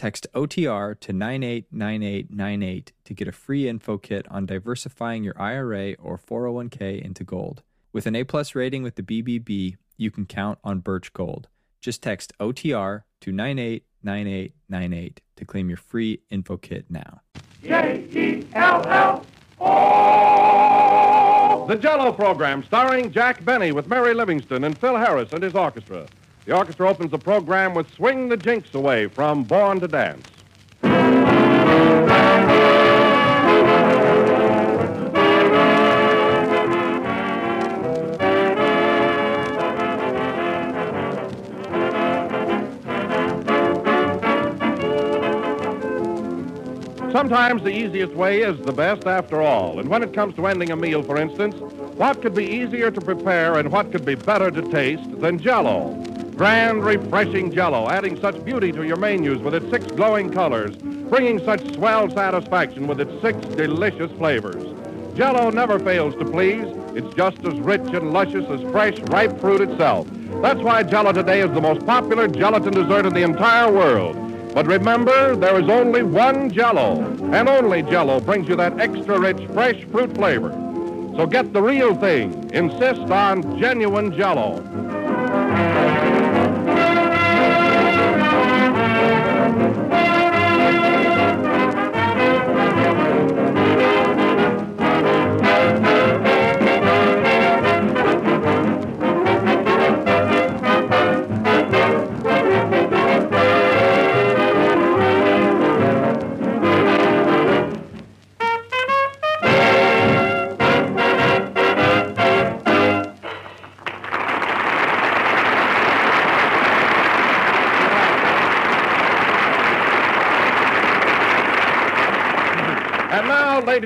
Text OTR to 989898 to get a free info kit on diversifying your IRA or 401k into gold. With an A plus rating with the BBB, you can count on Birch Gold. Just text OTR to 989898 to claim your free info kit now. J-E-L-L. The Jello program starring Jack Benny with Mary Livingstone and Phil Harris and his orchestra. The orchestra opens the program with Swing the Jinx Away from Born to Dance. Sometimes the easiest way is the best after all. And when it comes to ending a meal, for instance, what could be easier to prepare and what could be better to taste than Jello? Grand, refreshing Jello, adding such beauty to your menus with its six glowing colors, bringing such swell satisfaction with its six delicious flavors. Jello never fails to please. It's just as rich and luscious as fresh, ripe fruit itself. That's why Jello today is the most popular gelatin dessert in the entire world. But remember, there is only one Jello, and only Jello brings you that extra rich, fresh fruit flavor. So get the real thing. Insist on genuine Jello.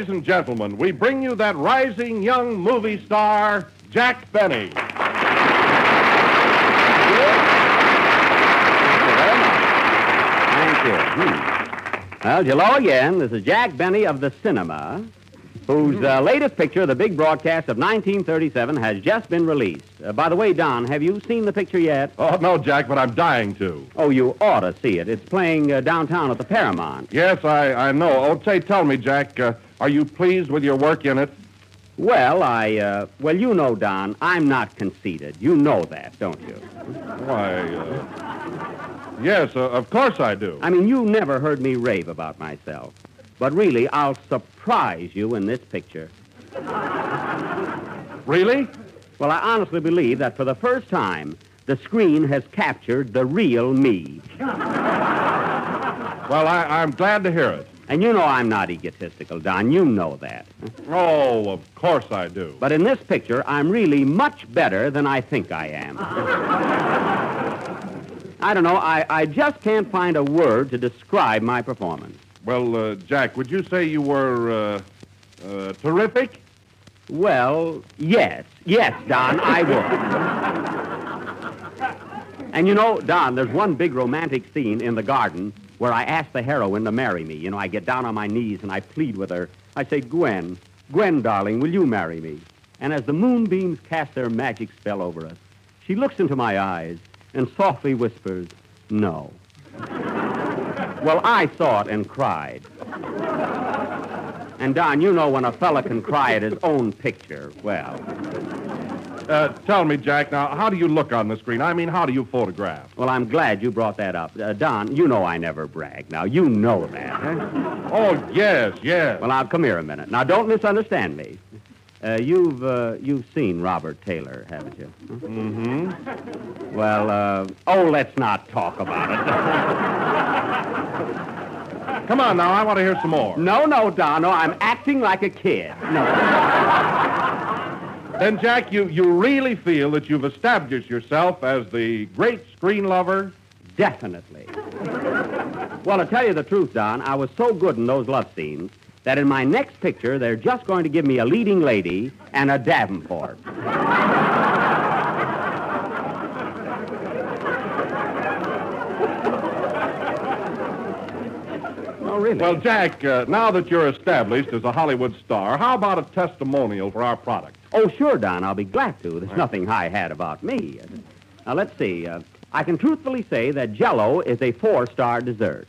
Ladies and gentlemen, we bring you that rising young movie star, Jack Benny. Thank you. Hmm. Well, hello again. This is Jack Benny of the cinema, whose uh, latest picture, the big broadcast of 1937, has just been released. Uh, by the way, Don, have you seen the picture yet? Oh, no, Jack, but I'm dying to. Oh, you ought to see it. It's playing uh, downtown at the Paramount. Yes, I, I know. Oh, say, tell me, Jack, uh, are you pleased with your work in it? Well, I, uh, well, you know, Don, I'm not conceited. You know that, don't you? Why, uh, yes, uh, of course I do. I mean, you never heard me rave about myself. But really, I'll surprise you in this picture. Really? Well, I honestly believe that for the first time, the screen has captured the real me. Well, I, I'm glad to hear it. And you know I'm not egotistical, Don. You know that. Oh, of course I do. But in this picture, I'm really much better than I think I am. I don't know. I, I just can't find a word to describe my performance. Well, uh, Jack, would you say you were uh, uh, terrific? Well, yes. Yes, Don, I would. and you know, Don, there's one big romantic scene in the garden where I ask the heroine to marry me. You know, I get down on my knees and I plead with her. I say, Gwen, Gwen, darling, will you marry me? And as the moonbeams cast their magic spell over us, she looks into my eyes and softly whispers, No. well, I saw it and cried. And Don, you know when a fella can cry at his own picture, well, Uh, tell me, Jack, now, how do you look on the screen? I mean, how do you photograph? well, I'm glad you brought that up. Uh, Don, you know I never brag. Now, you know that. Huh? Oh, yes, yes. Well, now, come here a minute. Now, don't misunderstand me. Uh, you've uh, you've seen Robert Taylor, haven't you? Mm-hmm. Well, uh, oh, let's not talk about it. Come on now, I want to hear some more. No, no, Don. No, I'm acting like a kid. No. Then, Jack, you, you really feel that you've established yourself as the great screen lover? Definitely. Well, to tell you the truth, Don, I was so good in those love scenes that in my next picture, they're just going to give me a leading lady and a Davenport. oh, really? Well, Jack, uh, now that you're established as a Hollywood star, how about a testimonial for our product? Oh, sure, Don. I'll be glad to. There's nothing high hat about me. Now, let's see. Uh, I can truthfully say that Jello is a four-star dessert.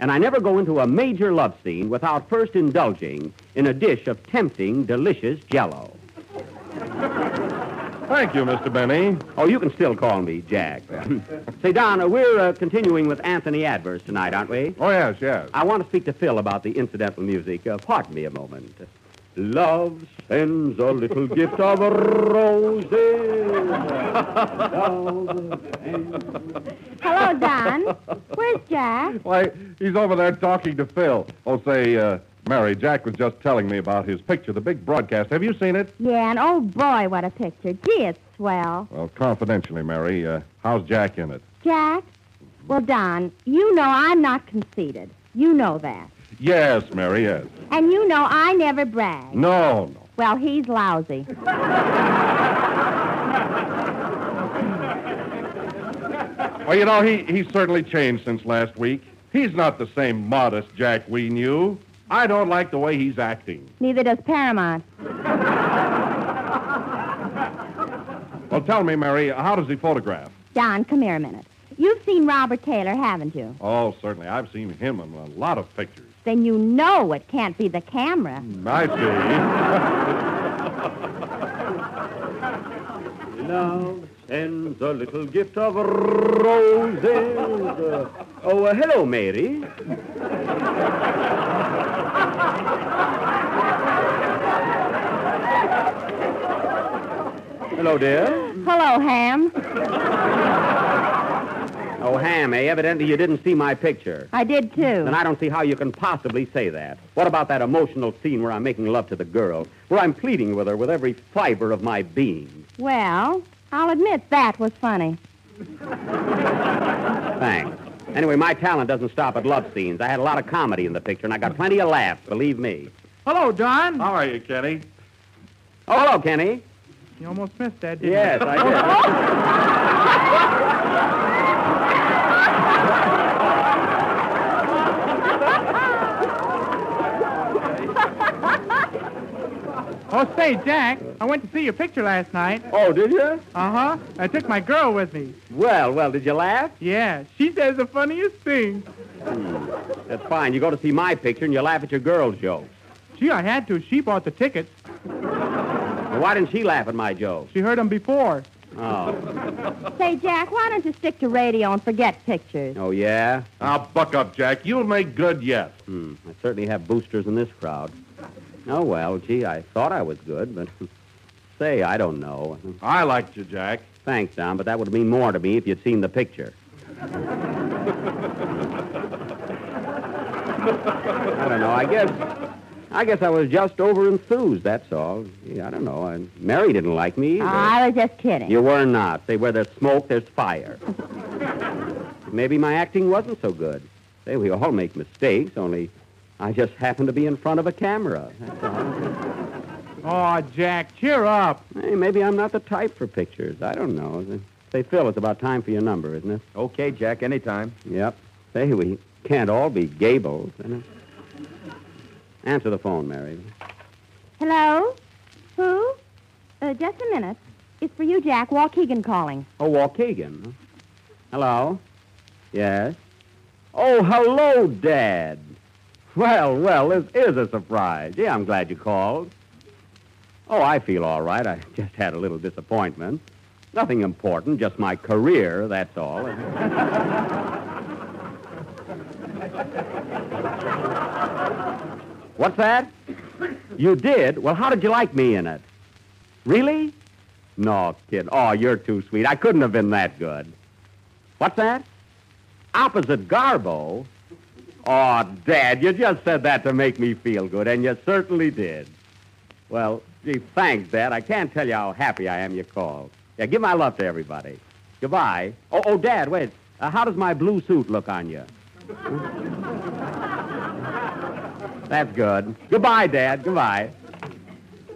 And I never go into a major love scene without first indulging in a dish of tempting, delicious Jello. Thank you, Mr. Benny. Oh, you can still call me Jack. Say, Don, uh, we're uh, continuing with Anthony Adverse tonight, aren't we? Oh, yes, yes. I want to speak to Phil about the incidental music. Uh, pardon me a moment. Love sends a little gift of roses. Hello, Don. Where's Jack? Why, he's over there talking to Phil. Oh, say, uh, Mary, Jack was just telling me about his picture, the big broadcast. Have you seen it? Yeah, and oh boy, what a picture. Gee, it's swell. Well, confidentially, Mary, uh, how's Jack in it? Jack? Well, Don, you know I'm not conceited. You know that. Yes, Mary, yes. And you know I never brag. No, no. Well, he's lousy. Well, you know, he, he's certainly changed since last week. He's not the same modest Jack we knew. I don't like the way he's acting. Neither does Paramount. Well, tell me, Mary, how does he photograph? Don, come here a minute. You've seen Robert Taylor, haven't you? Oh, certainly. I've seen him in a lot of pictures. Then you know it can't be the camera. Might be. Love sends a little gift of roses. Oh, uh, hello, Mary. hello, dear. Hello, Ham. Oh, Ham, eh? Evidently you didn't see my picture. I did too. Then I don't see how you can possibly say that. What about that emotional scene where I'm making love to the girl, where I'm pleading with her with every fiber of my being? Well, I'll admit that was funny. Thanks. Anyway, my talent doesn't stop at love scenes. I had a lot of comedy in the picture, and I got plenty of laughs, believe me. Hello, Don. How are you, Kenny? Oh, hello, Kenny. You almost missed that, didn't Yes, I did. Oh, say, Jack, I went to see your picture last night. Oh, did you? Uh-huh. I took my girl with me. Well, well, did you laugh? Yeah, she says the funniest thing. That's fine. You go to see my picture and you laugh at your girl's jokes. Gee, I had to. She bought the tickets. Well, why didn't she laugh at my jokes? She heard them before. Oh. Say, Jack, why don't you stick to radio and forget pictures? Oh, yeah? Now, buck up, Jack. You'll make good yet. Hmm. I certainly have boosters in this crowd. Oh, well, gee, I thought I was good, but say, I don't know. I liked you, Jack. Thanks, Don, but that would mean more to me if you'd seen the picture. I don't know. I guess I guess I was just over enthused, that's all. Gee, I don't know. I, Mary didn't like me either. I was just kidding. You were not. Say, where there's smoke, there's fire. Maybe my acting wasn't so good. Say, we all make mistakes, only I just happened to be in front of a camera. That's all. Oh, Jack, cheer up. Hey, maybe I'm not the type for pictures. I don't know. Say, Phil, it's about time for your number, isn't it? Okay, Jack, anytime. Yep. Say, we can't all be Gables, you know. Answer the phone, Mary. Hello? Who? Uh, just a minute. It's for you, Jack. Waukegan calling. Oh, Waukegan. Hello? Yes? Oh, hello, Dad. Well, well, this is a surprise. Yeah, I'm glad you called. Oh, I feel all right. I just had a little disappointment. Nothing important, just my career, that's all. What's that? You did? Well, how did you like me in it? Really? No, kid. Oh, you're too sweet. I couldn't have been that good. What's that? Opposite Garbo? Oh, Dad, you just said that to make me feel good, and you certainly did. Well, gee, thanks, Dad. I can't tell you how happy I am you called. Yeah, give my love to everybody. Goodbye. Oh, oh, Dad, wait. Uh, how does my blue suit look on you? That's good. Goodbye, Dad. Goodbye.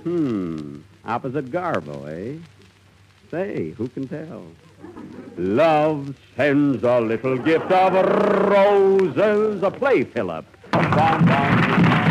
Hmm. Opposite Garbo, eh? Say, who can tell? Love sends a little gift of roses. A play, Philip. Bom, bom.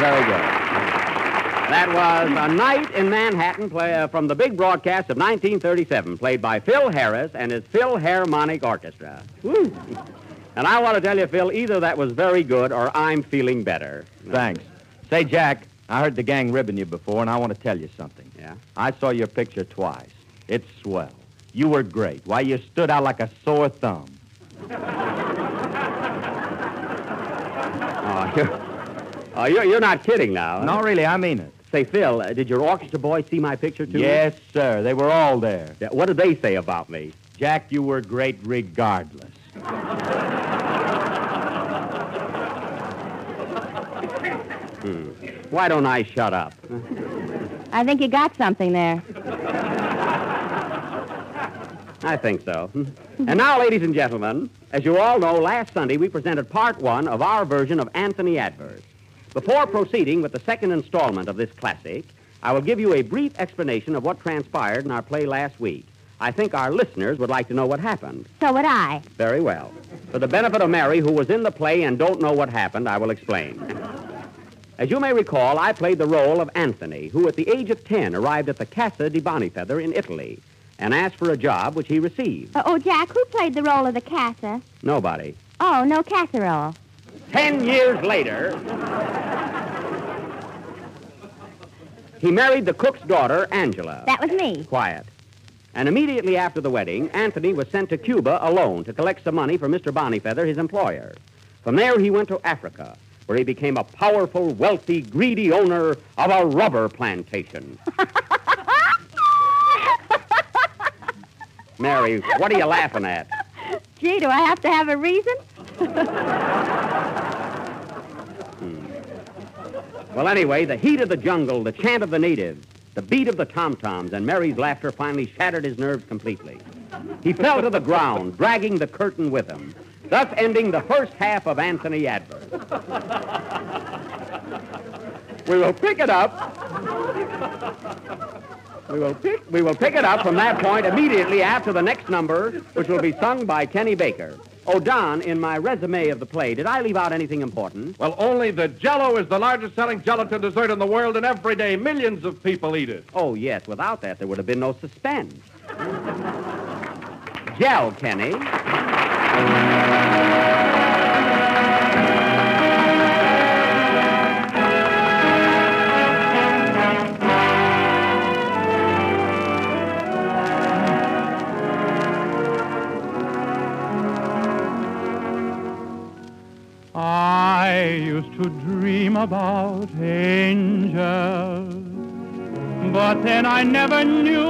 Very, good. That was A Night in Manhattan play, uh, from the big broadcast of 1937, played by Phil Harris and his Philharmonic Orchestra. Woo. And I want to tell you, Phil, either that was very good or I'm feeling better. Thanks. Say, Jack, I heard the gang ribbing you before, and I want to tell you something. Yeah? I saw your picture twice. It's swell. You were great. Why, you stood out like a sore thumb. Oh, you're, oh, you're, you're not kidding now. huh? No, really, I mean it. Say, Phil, uh, did your orchestra boys see my picture, too? Yes, sir. They were all there. Yeah, what did they say about me? Jack, you were great regardless. Why don't I shut up? I think you got something there. I think so. And now, ladies and gentlemen, as you all know, last Sunday we presented part one of our version of Anthony Adverse. Before proceeding with the second installment of this classic, I will give you a brief explanation of what transpired in our play last week. I think our listeners would like to know what happened. So would I. Very well. For the benefit of Mary, who was in the play and don't know what happened, I will explain. As you may recall, I played the role of Anthony, who at the age of 10 arrived at the Casa di Bonnyfeather in Italy and asked for a job which he received. Uh, oh, Jack, who played the role of the Casa? Nobody. Oh, no casserole. Ten years later, he married the cook's daughter, Angela. That was me. Quiet. And immediately after the wedding, Anthony was sent to Cuba alone to collect some money for Mr. Bonnyfeather, his employer. From there, he went to Africa, where he became a powerful, wealthy, greedy owner of a rubber plantation. Mary, what are you laughing at? Gee, do I have to have a reason? Well, anyway, the heat of the jungle, the chant of the natives, the beat of the tom-toms, and Mary's laughter finally shattered his nerves completely. He fell to the ground, dragging the curtain with him, thus ending the first half of Anthony Adverse. we will pick it up. We will pick we will pick it up from that point immediately after the next number, which will be sung by Kenny Baker. Oh, Don, in my resume of the play, did I leave out anything important? Well, only that Jello is the largest selling gelatin dessert in the world, and every day millions of people eat it. Oh, yes. Without that, there would have been no suspense. Gel, Kenny. Then I never knew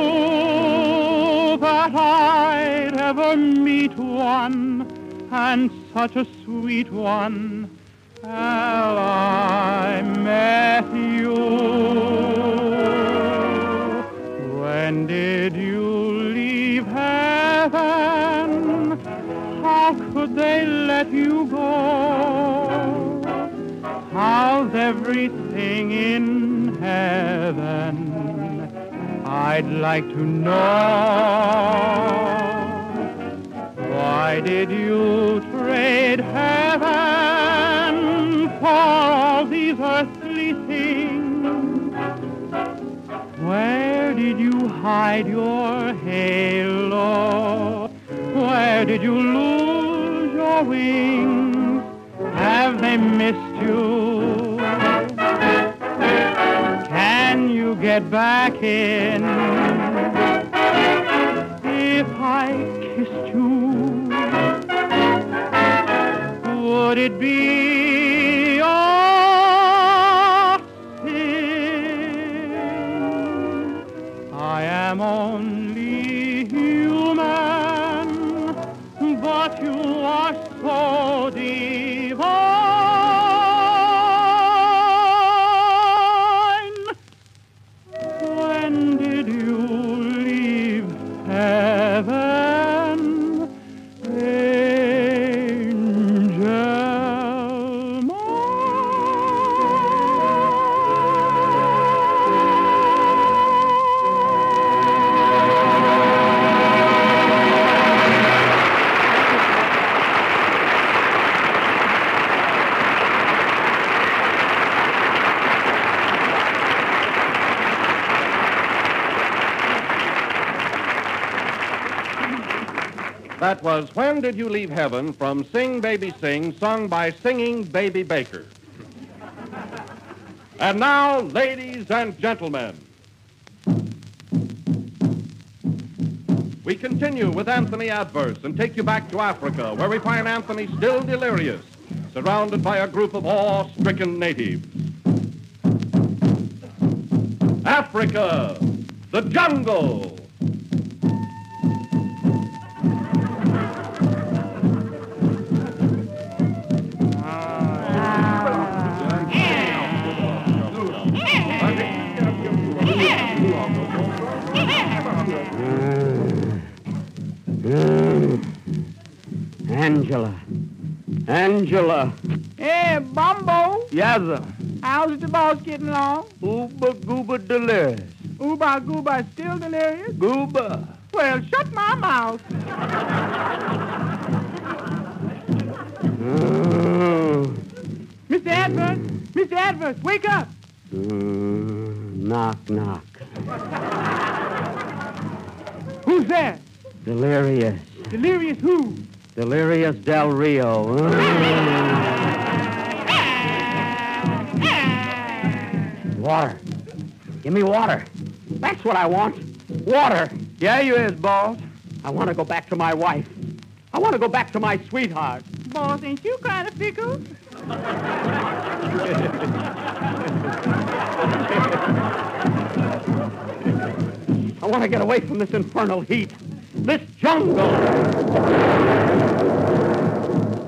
that I'd ever meet one, and such a sweet one, I'd like to know. Why did you trade heaven for all these earthly things? Where did you hide your halo? Where did you lose your wings? Have they missed you? Get back in? Did You Leave Heaven from Sing Baby Sing, sung by Singing Baby Baker. And now, ladies and gentlemen, we continue with Anthony Adverse and take you back to Africa, where we find Anthony still delirious, surrounded by a group of awe-stricken natives. Africa, the jungle. Angela. Angela. Hey, Bumbo, Yes, sir. how's the boss getting along? Ooba gooba delirious. Ooba Gooba still delirious? Gooba. Well, shut my mouth. Mr. Adverse, Mr. Adverse, wake up. Mm, knock, knock. Who's there? Delirious. Delirious who? Delirious Del Rio. Water. Give me water. That's what I want. Water. Yeah, you is, boss. I want to go back to my wife. I want to go back to my sweetheart. Boss, ain't you kind of fickle? I want to get away from this infernal heat. This jungle.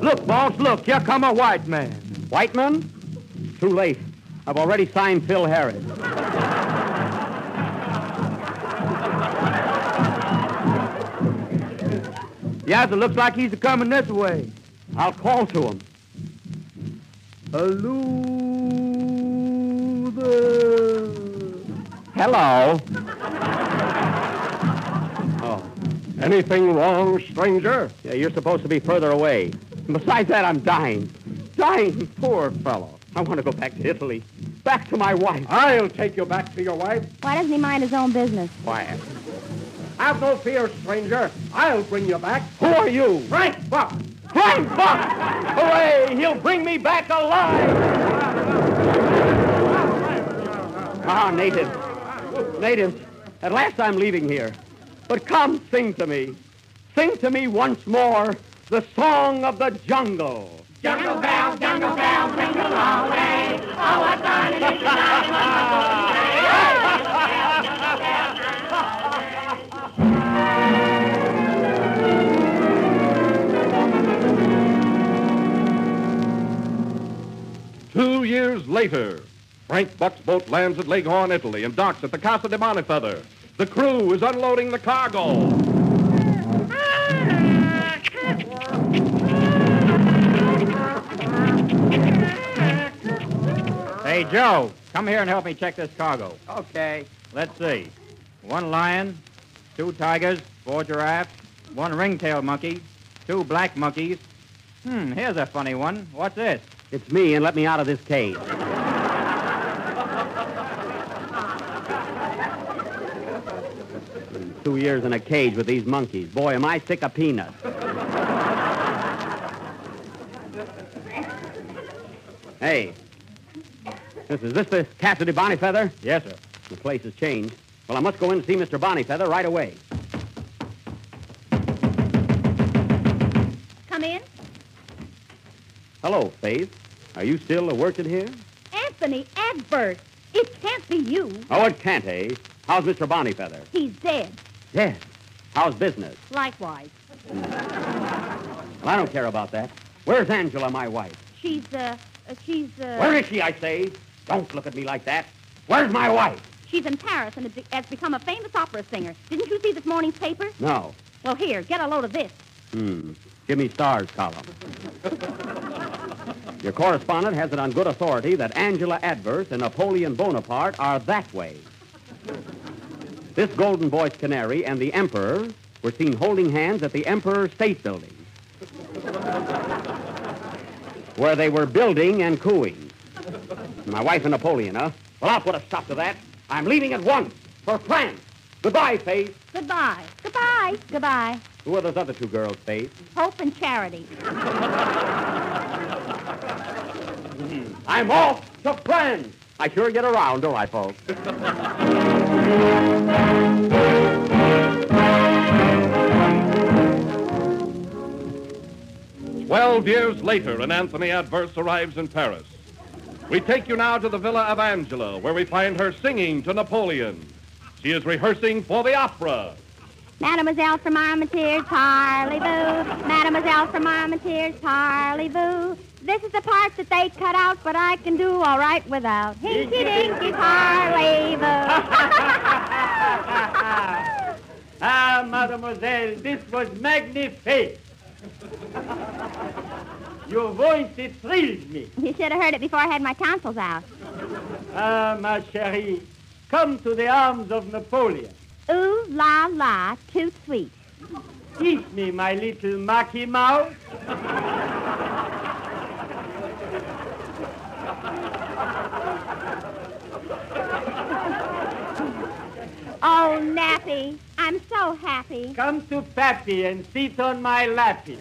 Look, boss, look, here come a white man. White man? Too late. I've already signed Phil Harris. Yes, it looks like he's coming this way. I'll call to him. Hello there. Hello. Oh. Anything wrong, stranger? Yeah, you're supposed to be further away. Besides that, I'm dying. Dying, poor fellow. I want to go back to Italy. Back to my wife. I'll take you back to your wife. Why doesn't he mind his own business? Quiet. Have no fear, stranger. I'll bring you back. Who are you? Frank Buck. Frank Buck! Hooray! He'll bring me back alive! Ah, natives. Natives, at last I'm leaving here. But come sing to me. Sing to me once more the song of the jungle. Jungle bells, jungle bells, ring the long way. Oh, what fun it is to Two years later, Frank Buck's boat lands at Leghorn, Italy, and docks at the Casa de Bonnyfeather. The crew is unloading the cargo. Joe, come here and help me check this cargo. Okay. Let's see. One lion, two tigers, four giraffes, one ringtail monkey, two black monkeys. Hmm, here's a funny one. What's this? It's me, and let me out of this cage. Two years in a cage with these monkeys. Boy, am I sick of peanuts. hey, this is this the Cassidy de Bonnyfeather? Yes, sir. The place has changed. Well, I must go in and see Mr. Bonnyfeather right away. Come in. Hello, Faith. Are you still working here? Anthony Advert. It can't be you. Oh, it can't, eh? How's Mr. Bonnyfeather? He's dead. Dead. How's business? Likewise. Well, I don't care about that. Where's Angela, my wife? She's, uh, uh, she's, uh... Where is she, I say? Don't look at me like that. Where's my wife? She's in Paris and has become a famous opera singer. Didn't you see this morning's paper? No. Well, here, get a load of this. Hmm. Jimmy Starr's column. Your correspondent has it on good authority that Angela Adverse and Napoleon Bonaparte are that way. This golden voiced canary and the Emperor were seen holding hands at the Emperor State Building, where they were building and cooing. My wife and Napoleon, huh? Well, I'll put a stop to that. I'm leaving at once for France. Goodbye, Faith. Goodbye. Goodbye. Goodbye. Who are those other two girls, Faith? Hope and Charity. I'm off to France. I sure get around, don't I, folks? Twelve years later, and Anthony Adverse arrives in Paris. We take you now to the villa of Angela, where we find her singing to Napoleon. She is rehearsing for the opera. Mademoiselle from Armentières, parlez-vous. Mademoiselle from Armentières, parlez-vous. This is the part that they cut out, but I can do all right without. Hinky dinky parlez-vous. Ah, mademoiselle, this was magnifique. Your voice, it thrills me. you should have heard it before I had my tonsils out. Ah, ma chérie, come to the arms of Napoleon. Ooh la la, too sweet. Kiss me, my little Mickey Mouse. Oh, Nappy, I'm so happy. Come to Pappy and sit on my lappy.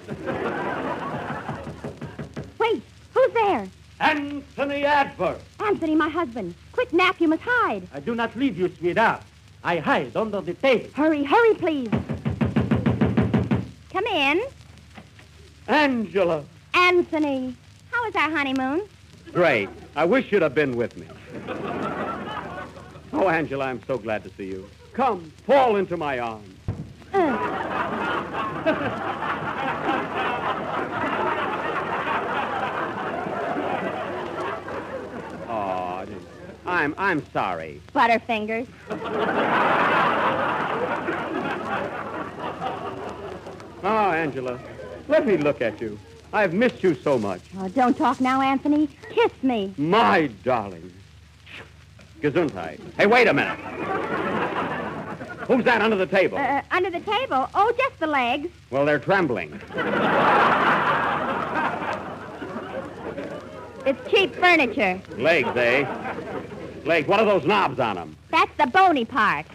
Anthony Adverse. Anthony, my husband. Quick, Nap, you must hide. I do not leave you, sweetheart. I hide under the table. Hurry, hurry, please. Come in. Angela. Anthony, how was our honeymoon? Great. I wish you'd have been with me. Oh, Angela, I'm so glad to see you. Come, fall into my arms. Oh, I'm I'm sorry. Butterfingers. Oh, Angela, let me look at you. I've missed you so much. Oh, don't talk now, Anthony. Kiss me. My darling. Gesundheit. Hey, wait a minute. Who's that under the table? Uh, under the table? Oh, just the legs. Well, they're trembling. It's cheap furniture. Legs, eh? Legs. What are those knobs on them? That's the bony part.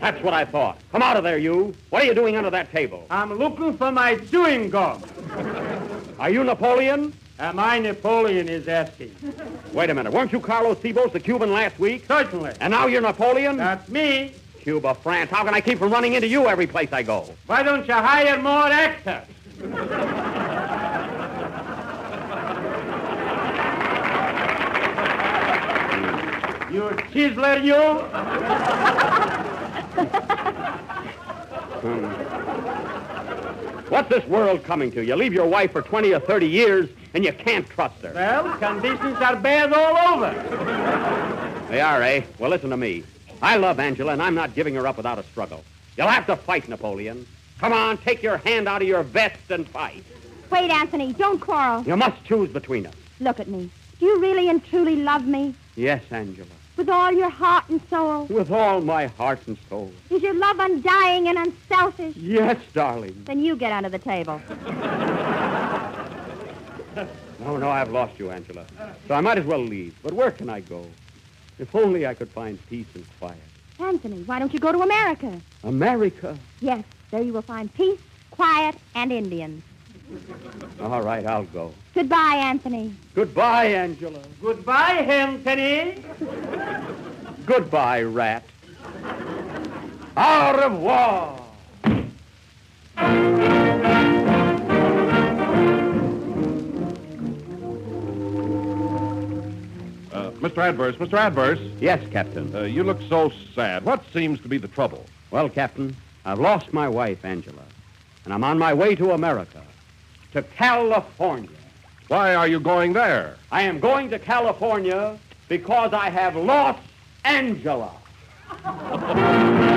That's what I thought. Come out of there, you. What are you doing under that table? I'm looking for my chewing gum. Are you Napoleon? Am I Napoleon is asking. Wait a minute. Weren't you Carlos Cibos, the Cuban, last week? Certainly. And now you're Napoleon? That's me. Cuba, France. How can I keep from running into you every place I go? Why don't you hire more actors? You chiseler, you? What's this world coming to? You leave your wife for 20 or 30 years, and you can't trust her. Well, conditions are bad all over. They are, eh? Well, listen to me. I love Angela, and I'm not giving her up without a struggle. You'll have to fight, Napoleon. Come on, take your hand out of your vest and fight. Wait, Anthony, don't quarrel. You must choose between us. Look at me. Do you really and truly love me? Yes, Angela. With all your heart and soul? With all my heart and soul. Is your love undying and unselfish? Yes, darling. Then you get under the table. No, no, I've lost you, Angela. So I might as well leave. But where can I go? If only I could find peace and quiet. Anthony, why don't you go to America? America? Yes, there you will find peace, quiet, and Indians. All right, I'll go. Goodbye, Anthony. Goodbye, Angela. Goodbye, Anthony. Goodbye, rat. Au revoir. Uh, Mr. Adverse, Mr. Adverse, Yes, Captain. uh, you look so sad. What seems to be the trouble? Well, Captain, I've lost my wife, Angela, and I'm on my way to America, to California. Why are you going there? I am going to California because I have lost Angela.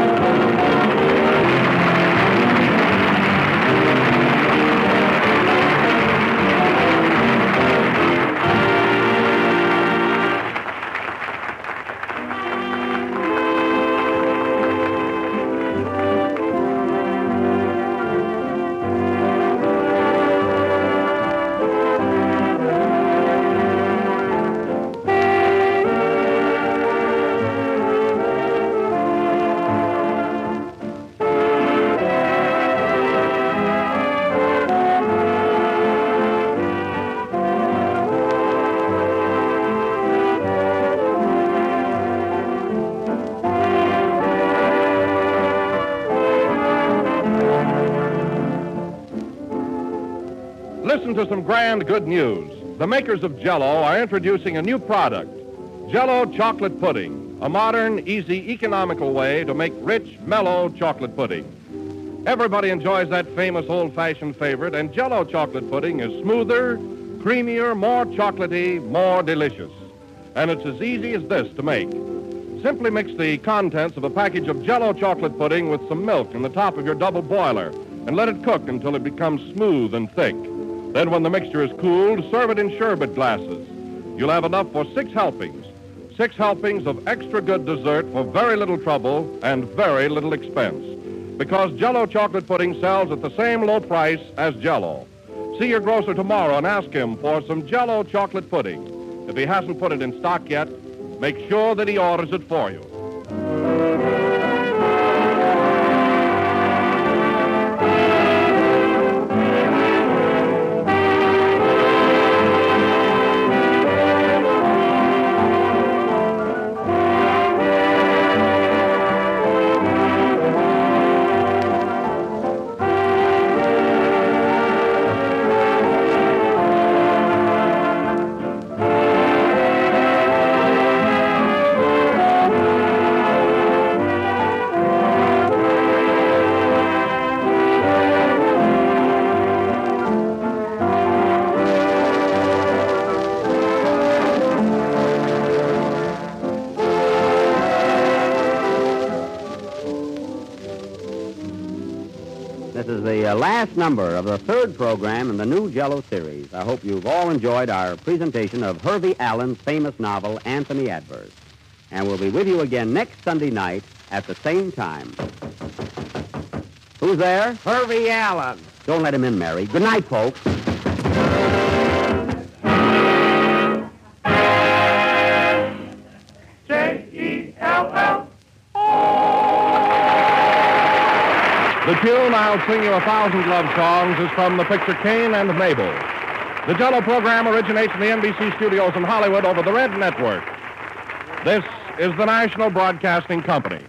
To some grand good news. The makers of Jello are introducing a new product, Jello chocolate pudding, a modern, easy, economical way to make rich, mellow chocolate pudding. Everybody enjoys that famous old-fashioned favorite, and Jello chocolate pudding is smoother, creamier, more chocolatey, more delicious. And it's as easy as this to make. Simply mix the contents of a package of Jello chocolate pudding with some milk in the top of your double boiler and let it cook until it becomes smooth and thick. Then when the mixture is cooled, serve it in sherbet glasses. You'll have enough for six helpings. Six helpings of extra good dessert for very little trouble and very little expense. Because Jello chocolate pudding sells at the same low price as Jello. See your grocer tomorrow and ask him for some Jello chocolate pudding. If he hasn't put it in stock yet, make sure that he orders it for you. Last number of the third program in the new Jello series. I hope you've all enjoyed our presentation of Hervey Allen's famous novel, Anthony Adverse. And we'll be with you again next Sunday night at the same time. Who's there? Hervey Allen. Don't let him in, Mary. Good night, folks. Tune I'll Sing You a Thousand Love Songs is from the picture Cain and Mabel. The Jello program originates in the NBC studios in Hollywood over the Red Network. This is the National Broadcasting Company.